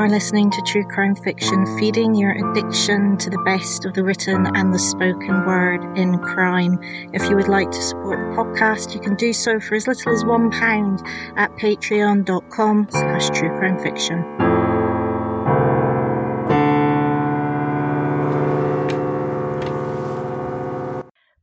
are listening to True Crime Fiction, feeding your addiction to the best of the written and the spoken word in crime. If you would like to support the podcast, you can do so for as little as £1 at patreon.com slash truecrimefiction.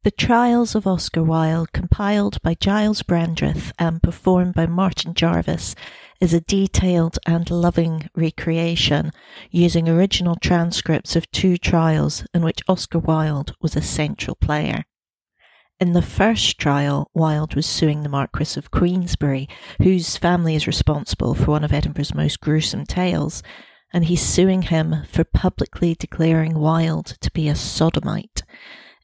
The Trials of Oscar Wilde, compiled by Giles Brandreth and performed by Martin Jarvis, is a detailed and loving recreation using original transcripts of two trials in which Oscar Wilde was a central player. In the first trial, Wilde was suing the Marquis of Queensberry, whose family is responsible for one of Edinburgh's most gruesome tales, and he's suing him for publicly declaring Wilde to be a sodomite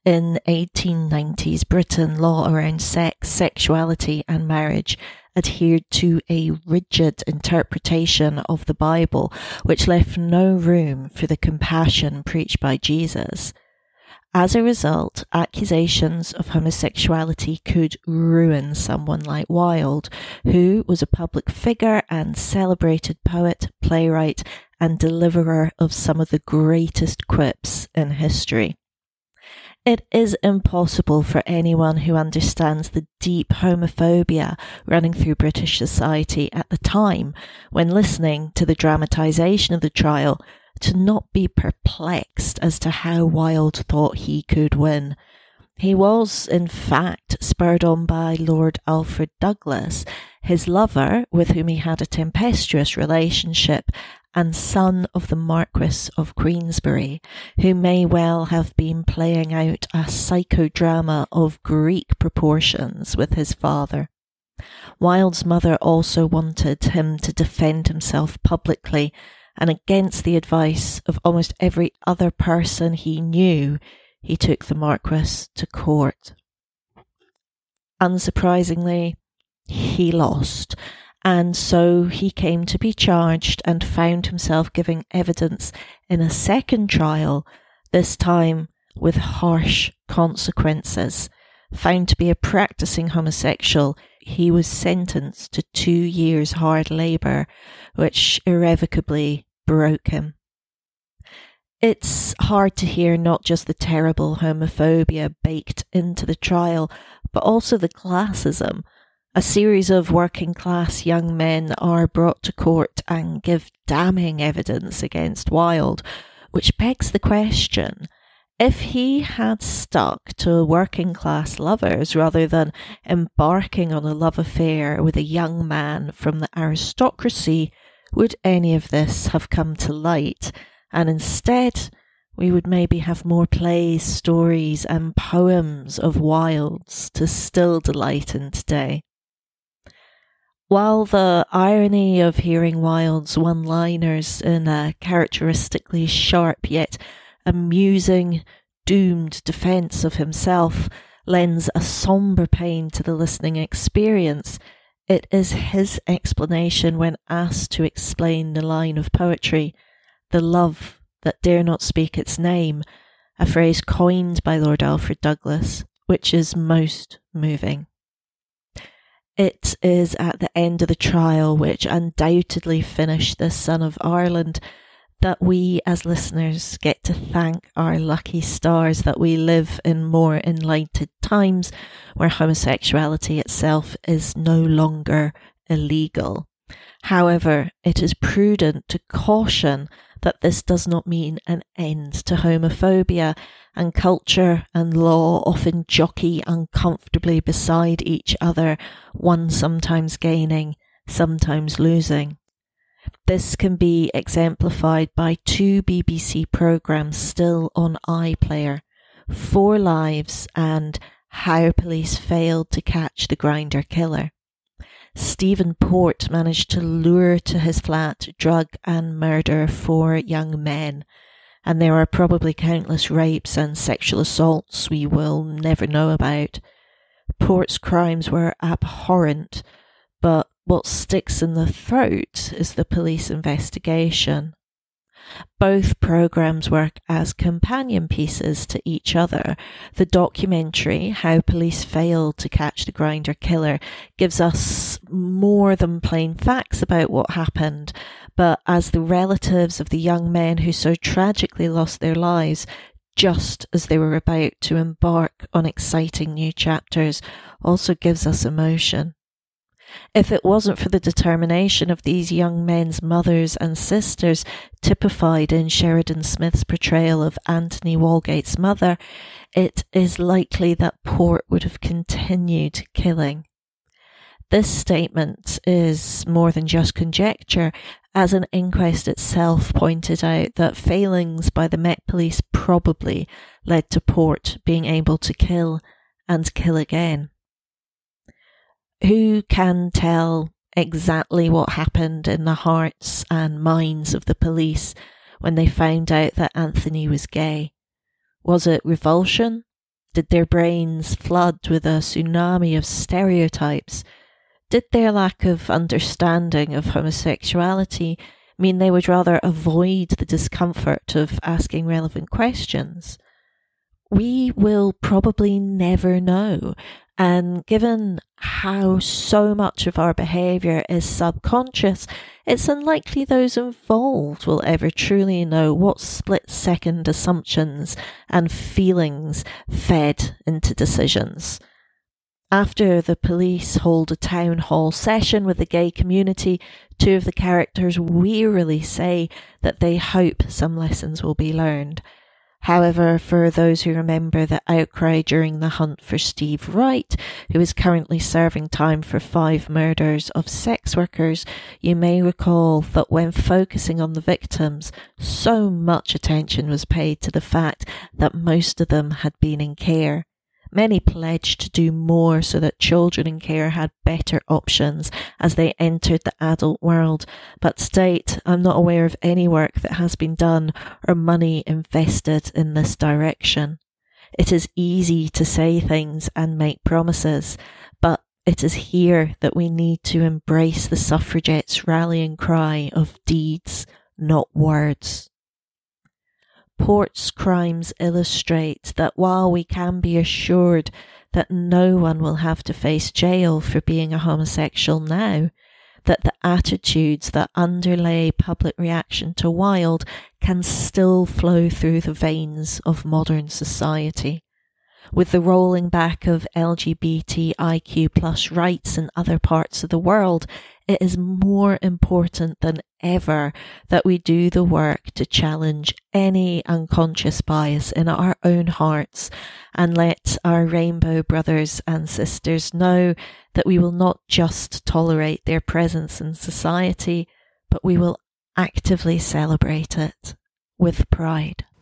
in 1890s Britain, law around sex, sexuality, and marriage adhered to a rigid interpretation of the Bible, which left no room for the compassion preached by Jesus. As a result, accusations of homosexuality could ruin someone like Wilde, who was a public figure and celebrated poet, playwright, and deliverer of some of the greatest quips in history. It is impossible for anyone who understands the deep homophobia running through British society at the time when listening to the dramatisation of the trial to not be perplexed as to how Wilde thought he could win. He was, in fact, spurred on by Lord Alfred Douglas, his lover, with whom he had a tempestuous relationship, and son of the Marquis of Queensberry, who may well have been playing out a psychodrama of Greek proportions with his father. Wilde's mother also wanted him to defend himself publicly, and against the advice of almost every other person he knew, he took the Marquis to court. Unsurprisingly, he lost, and so he came to be charged and found himself giving evidence in a second trial, this time with harsh consequences. Found to be a practicing homosexual, he was sentenced to two years hard labour, which irrevocably broke him. It's hard to hear not just the terrible homophobia baked into the trial, but also the classism a series of working class young men are brought to court and give damning evidence against Wilde, which begs the question if he had stuck to working class lovers rather than embarking on a love affair with a young man from the aristocracy, would any of this have come to light? And instead, we would maybe have more plays, stories, and poems of Wilde's to still delight in today. While the irony of hearing Wilde's one liners in a characteristically sharp yet amusing, doomed defense of himself lends a somber pain to the listening experience, it is his explanation when asked to explain the line of poetry, the love that dare not speak its name, a phrase coined by Lord Alfred Douglas, which is most moving. It is at the end of the trial, which undoubtedly finished the Son of Ireland, that we as listeners get to thank our lucky stars that we live in more enlightened times where homosexuality itself is no longer illegal. However, it is prudent to caution that this does not mean an end to homophobia and culture and law often jockey uncomfortably beside each other, one sometimes gaining, sometimes losing. This can be exemplified by two BBC programmes still on iPlayer Four Lives and How Police Failed to Catch the Grindr Killer. Stephen Port managed to lure to his flat, drug, and murder four young men and there are probably countless rapes and sexual assaults we will never know about. Port's crimes were abhorrent, but what sticks in the throat is the police investigation. Both programs work as companion pieces to each other. The documentary, How Police Failed to Catch the Grindr Killer, gives us more than plain facts about what happened, but as the relatives of the young men who so tragically lost their lives just as they were about to embark on exciting new chapters also gives us emotion. If it wasn't for the determination of these young men's mothers and sisters, typified in Sheridan Smith's portrayal of Anthony Walgate's mother, it is likely that Port would have continued killing. This statement is more than just conjecture, as an inquest itself pointed out that failings by the Met Police probably led to Port being able to kill and kill again. Who can tell exactly what happened in the hearts and minds of the police when they found out that Anthony was gay? Was it revulsion? Did their brains flood with a tsunami of stereotypes? Did their lack of understanding of homosexuality mean they would rather avoid the discomfort of asking relevant questions? We will probably never know. And given how so much of our behaviour is subconscious, it's unlikely those involved will ever truly know what split second assumptions and feelings fed into decisions. After the police hold a town hall session with the gay community, two of the characters wearily say that they hope some lessons will be learned. However, for those who remember the outcry during the hunt for Steve Wright, who is currently serving time for five murders of sex workers, you may recall that when focusing on the victims, so much attention was paid to the fact that most of them had been in care. Many pledged to do more so that children in care had better options as they entered the adult world. But state, I'm not aware of any work that has been done or money invested in this direction. It is easy to say things and make promises, but it is here that we need to embrace the suffragettes' rallying cry of deeds, not words. Port's crimes illustrate that while we can be assured that no one will have to face jail for being a homosexual now, that the attitudes that underlay public reaction to Wilde can still flow through the veins of modern society with the rolling back of LGBTIQ plus rights in other parts of the world, it is more important than ever that we do the work to challenge any unconscious bias in our own hearts and let our rainbow brothers and sisters know that we will not just tolerate their presence in society, but we will actively celebrate it with pride.